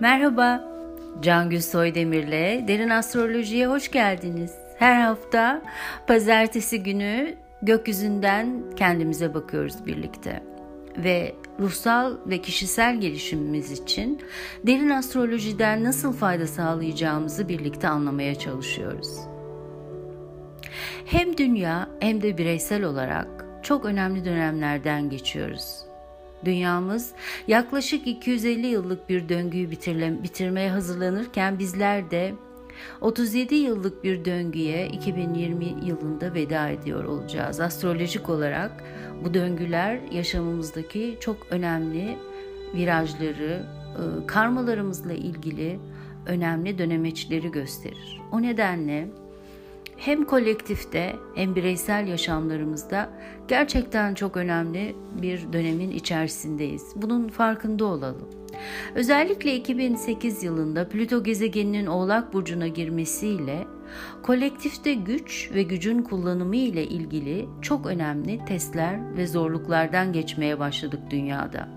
Merhaba, Cangül Soydemir'le Derin Astroloji'ye hoş geldiniz. Her hafta pazartesi günü gökyüzünden kendimize bakıyoruz birlikte. Ve ruhsal ve kişisel gelişimimiz için derin astrolojiden nasıl fayda sağlayacağımızı birlikte anlamaya çalışıyoruz. Hem dünya hem de bireysel olarak çok önemli dönemlerden geçiyoruz. Dünyamız yaklaşık 250 yıllık bir döngüyü bitirmeye hazırlanırken bizler de 37 yıllık bir döngüye 2020 yılında veda ediyor olacağız. Astrolojik olarak bu döngüler yaşamımızdaki çok önemli virajları, e, karmalarımızla ilgili önemli dönemeçleri gösterir. O nedenle hem kolektifte hem bireysel yaşamlarımızda gerçekten çok önemli bir dönemin içerisindeyiz. Bunun farkında olalım. Özellikle 2008 yılında Plüto gezegeninin Oğlak burcuna girmesiyle kolektifte güç ve gücün kullanımı ile ilgili çok önemli testler ve zorluklardan geçmeye başladık dünyada.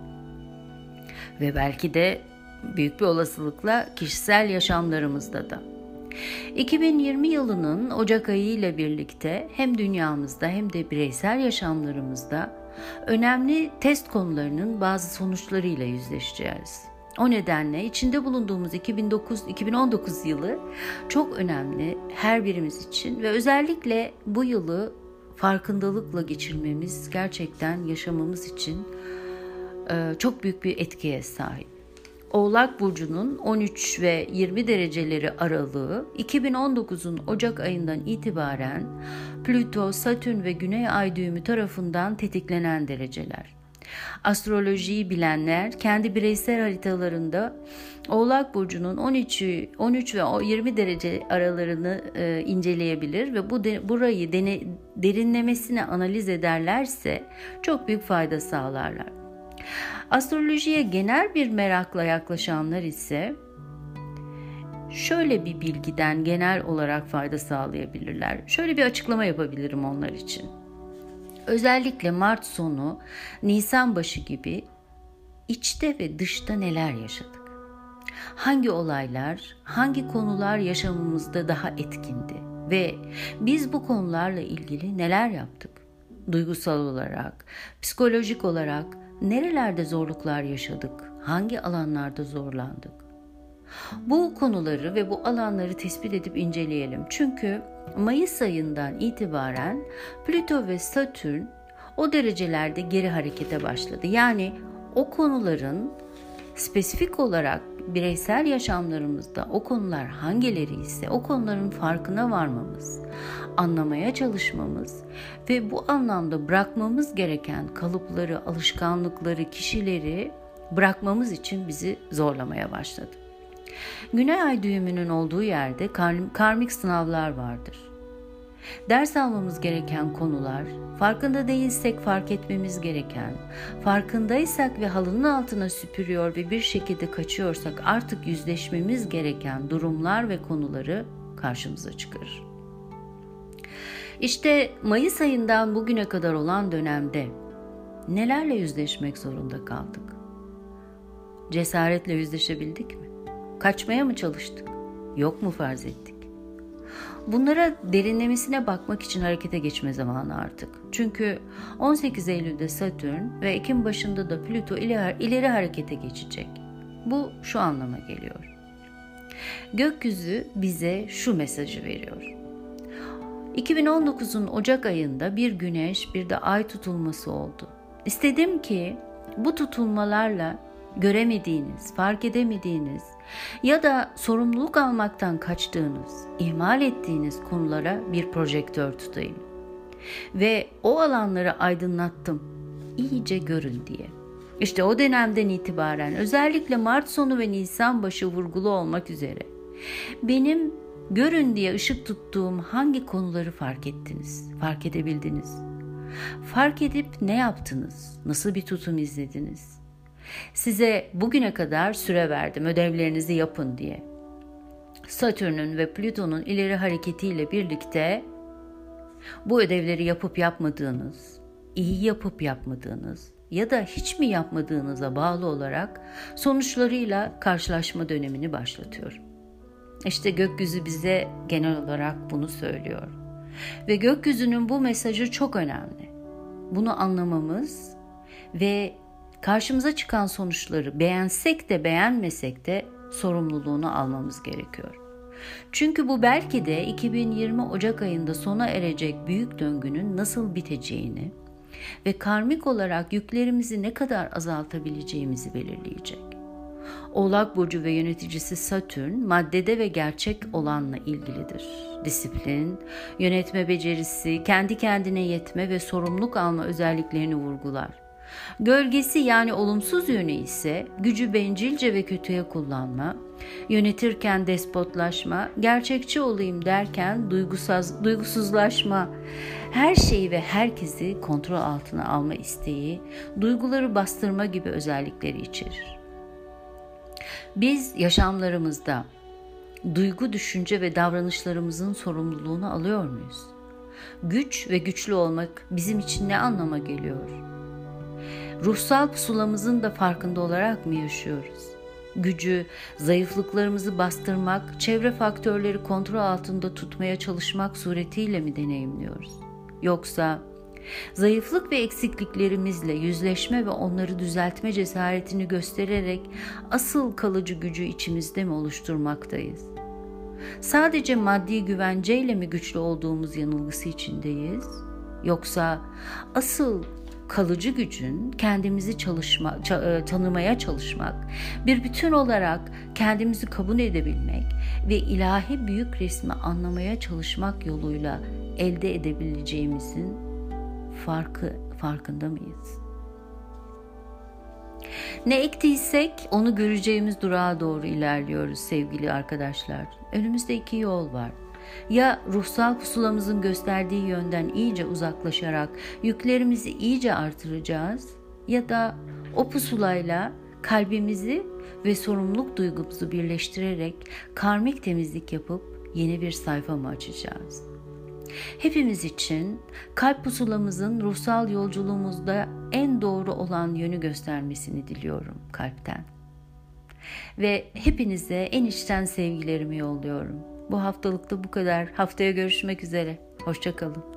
Ve belki de büyük bir olasılıkla kişisel yaşamlarımızda da. 2020 yılının Ocak ayı ile birlikte hem dünyamızda hem de bireysel yaşamlarımızda önemli test konularının bazı sonuçlarıyla yüzleşeceğiz. O nedenle içinde bulunduğumuz 2009-2019 yılı çok önemli her birimiz için ve özellikle bu yılı farkındalıkla geçirmemiz gerçekten yaşamamız için çok büyük bir etkiye sahip. Oğlak Burcu'nun 13 ve 20 dereceleri aralığı 2019'un Ocak ayından itibaren Plüto, Satürn ve Güney Ay düğümü tarafından tetiklenen dereceler. Astrolojiyi bilenler kendi bireysel haritalarında Oğlak burcunun 13 13 ve 20 derece aralarını e, inceleyebilir ve bu de, burayı dene, derinlemesine analiz ederlerse çok büyük fayda sağlarlar. Astrolojiye genel bir merakla yaklaşanlar ise şöyle bir bilgiden genel olarak fayda sağlayabilirler. Şöyle bir açıklama yapabilirim onlar için. Özellikle Mart sonu, Nisan başı gibi içte ve dışta neler yaşadık? Hangi olaylar, hangi konular yaşamımızda daha etkindi ve biz bu konularla ilgili neler yaptık? Duygusal olarak, psikolojik olarak nerelerde zorluklar yaşadık? Hangi alanlarda zorlandık? Bu konuları ve bu alanları tespit edip inceleyelim. Çünkü Mayıs ayından itibaren Plüto ve Satürn o derecelerde geri harekete başladı. Yani o konuların spesifik olarak bireysel yaşamlarımızda o konular hangileri ise o konuların farkına varmamız, anlamaya çalışmamız ve bu anlamda bırakmamız gereken kalıpları, alışkanlıkları, kişileri bırakmamız için bizi zorlamaya başladı. Güney ay düğümünün olduğu yerde karmik sınavlar vardır. Ders almamız gereken konular, farkında değilsek fark etmemiz gereken, farkındaysak ve halının altına süpürüyor ve bir şekilde kaçıyorsak artık yüzleşmemiz gereken durumlar ve konuları karşımıza çıkarır. İşte Mayıs ayından bugüne kadar olan dönemde nelerle yüzleşmek zorunda kaldık? Cesaretle yüzleşebildik mi? Kaçmaya mı çalıştık? Yok mu farz ettik? Bunlara derinlemesine bakmak için harekete geçme zamanı artık. Çünkü 18 Eylül'de Satürn ve Ekim başında da Plüto ileri, harekete geçecek. Bu şu anlama geliyor. Gökyüzü bize şu mesajı veriyor. 2019'un Ocak ayında bir güneş bir de ay tutulması oldu. İstedim ki bu tutulmalarla göremediğiniz, fark edemediğiniz ya da sorumluluk almaktan kaçtığınız, ihmal ettiğiniz konulara bir projektör tutayım. Ve o alanları aydınlattım. İyice görün diye. İşte o dönemden itibaren özellikle Mart sonu ve Nisan başı vurgulu olmak üzere benim görün diye ışık tuttuğum hangi konuları fark ettiniz, fark edebildiniz? Fark edip ne yaptınız? Nasıl bir tutum izlediniz? Size bugüne kadar süre verdim ödevlerinizi yapın diye. Satürn'ün ve Plüton'un ileri hareketiyle birlikte bu ödevleri yapıp yapmadığınız, iyi yapıp yapmadığınız, ya da hiç mi yapmadığınıza bağlı olarak sonuçlarıyla karşılaşma dönemini başlatıyor. İşte gökyüzü bize genel olarak bunu söylüyor. Ve gökyüzünün bu mesajı çok önemli. Bunu anlamamız ve karşımıza çıkan sonuçları beğensek de beğenmesek de sorumluluğunu almamız gerekiyor. Çünkü bu belki de 2020 Ocak ayında sona erecek büyük döngünün nasıl biteceğini ve karmik olarak yüklerimizi ne kadar azaltabileceğimizi belirleyecek. Oğlak burcu ve yöneticisi Satürn maddede ve gerçek olanla ilgilidir. Disiplin, yönetme becerisi, kendi kendine yetme ve sorumluluk alma özelliklerini vurgular. Gölgesi yani olumsuz yönü ise gücü bencilce ve kötüye kullanma, yönetirken despotlaşma, gerçekçi olayım derken duygusuz, duygusuzlaşma, her şeyi ve herkesi kontrol altına alma isteği, duyguları bastırma gibi özellikleri içerir. Biz yaşamlarımızda duygu, düşünce ve davranışlarımızın sorumluluğunu alıyor muyuz? Güç ve güçlü olmak bizim için ne anlama geliyor? Ruhsal pusulamızın da farkında olarak mı yaşıyoruz? Gücü, zayıflıklarımızı bastırmak, çevre faktörleri kontrol altında tutmaya çalışmak suretiyle mi deneyimliyoruz? Yoksa Zayıflık ve eksikliklerimizle yüzleşme ve onları düzeltme cesaretini göstererek asıl kalıcı gücü içimizde mi oluşturmaktayız? Sadece maddi güvenceyle mi güçlü olduğumuz yanılgısı içindeyiz? Yoksa asıl kalıcı gücün kendimizi çalışma, e, tanımaya çalışmak, bir bütün olarak kendimizi kabul edebilmek ve ilahi büyük resmi anlamaya çalışmak yoluyla elde edebileceğimizin farkı farkında mıyız? Ne ektiysek onu göreceğimiz durağa doğru ilerliyoruz sevgili arkadaşlar. Önümüzde iki yol var. Ya ruhsal pusulamızın gösterdiği yönden iyice uzaklaşarak yüklerimizi iyice artıracağız ya da o pusulayla kalbimizi ve sorumluluk duygumuzu birleştirerek karmik temizlik yapıp yeni bir sayfa mı açacağız? Hepimiz için kalp pusulamızın ruhsal yolculuğumuzda en doğru olan yönü göstermesini diliyorum kalpten. Ve hepinize en içten sevgilerimi yolluyorum. Bu haftalıkta bu kadar. Haftaya görüşmek üzere. Hoşçakalın.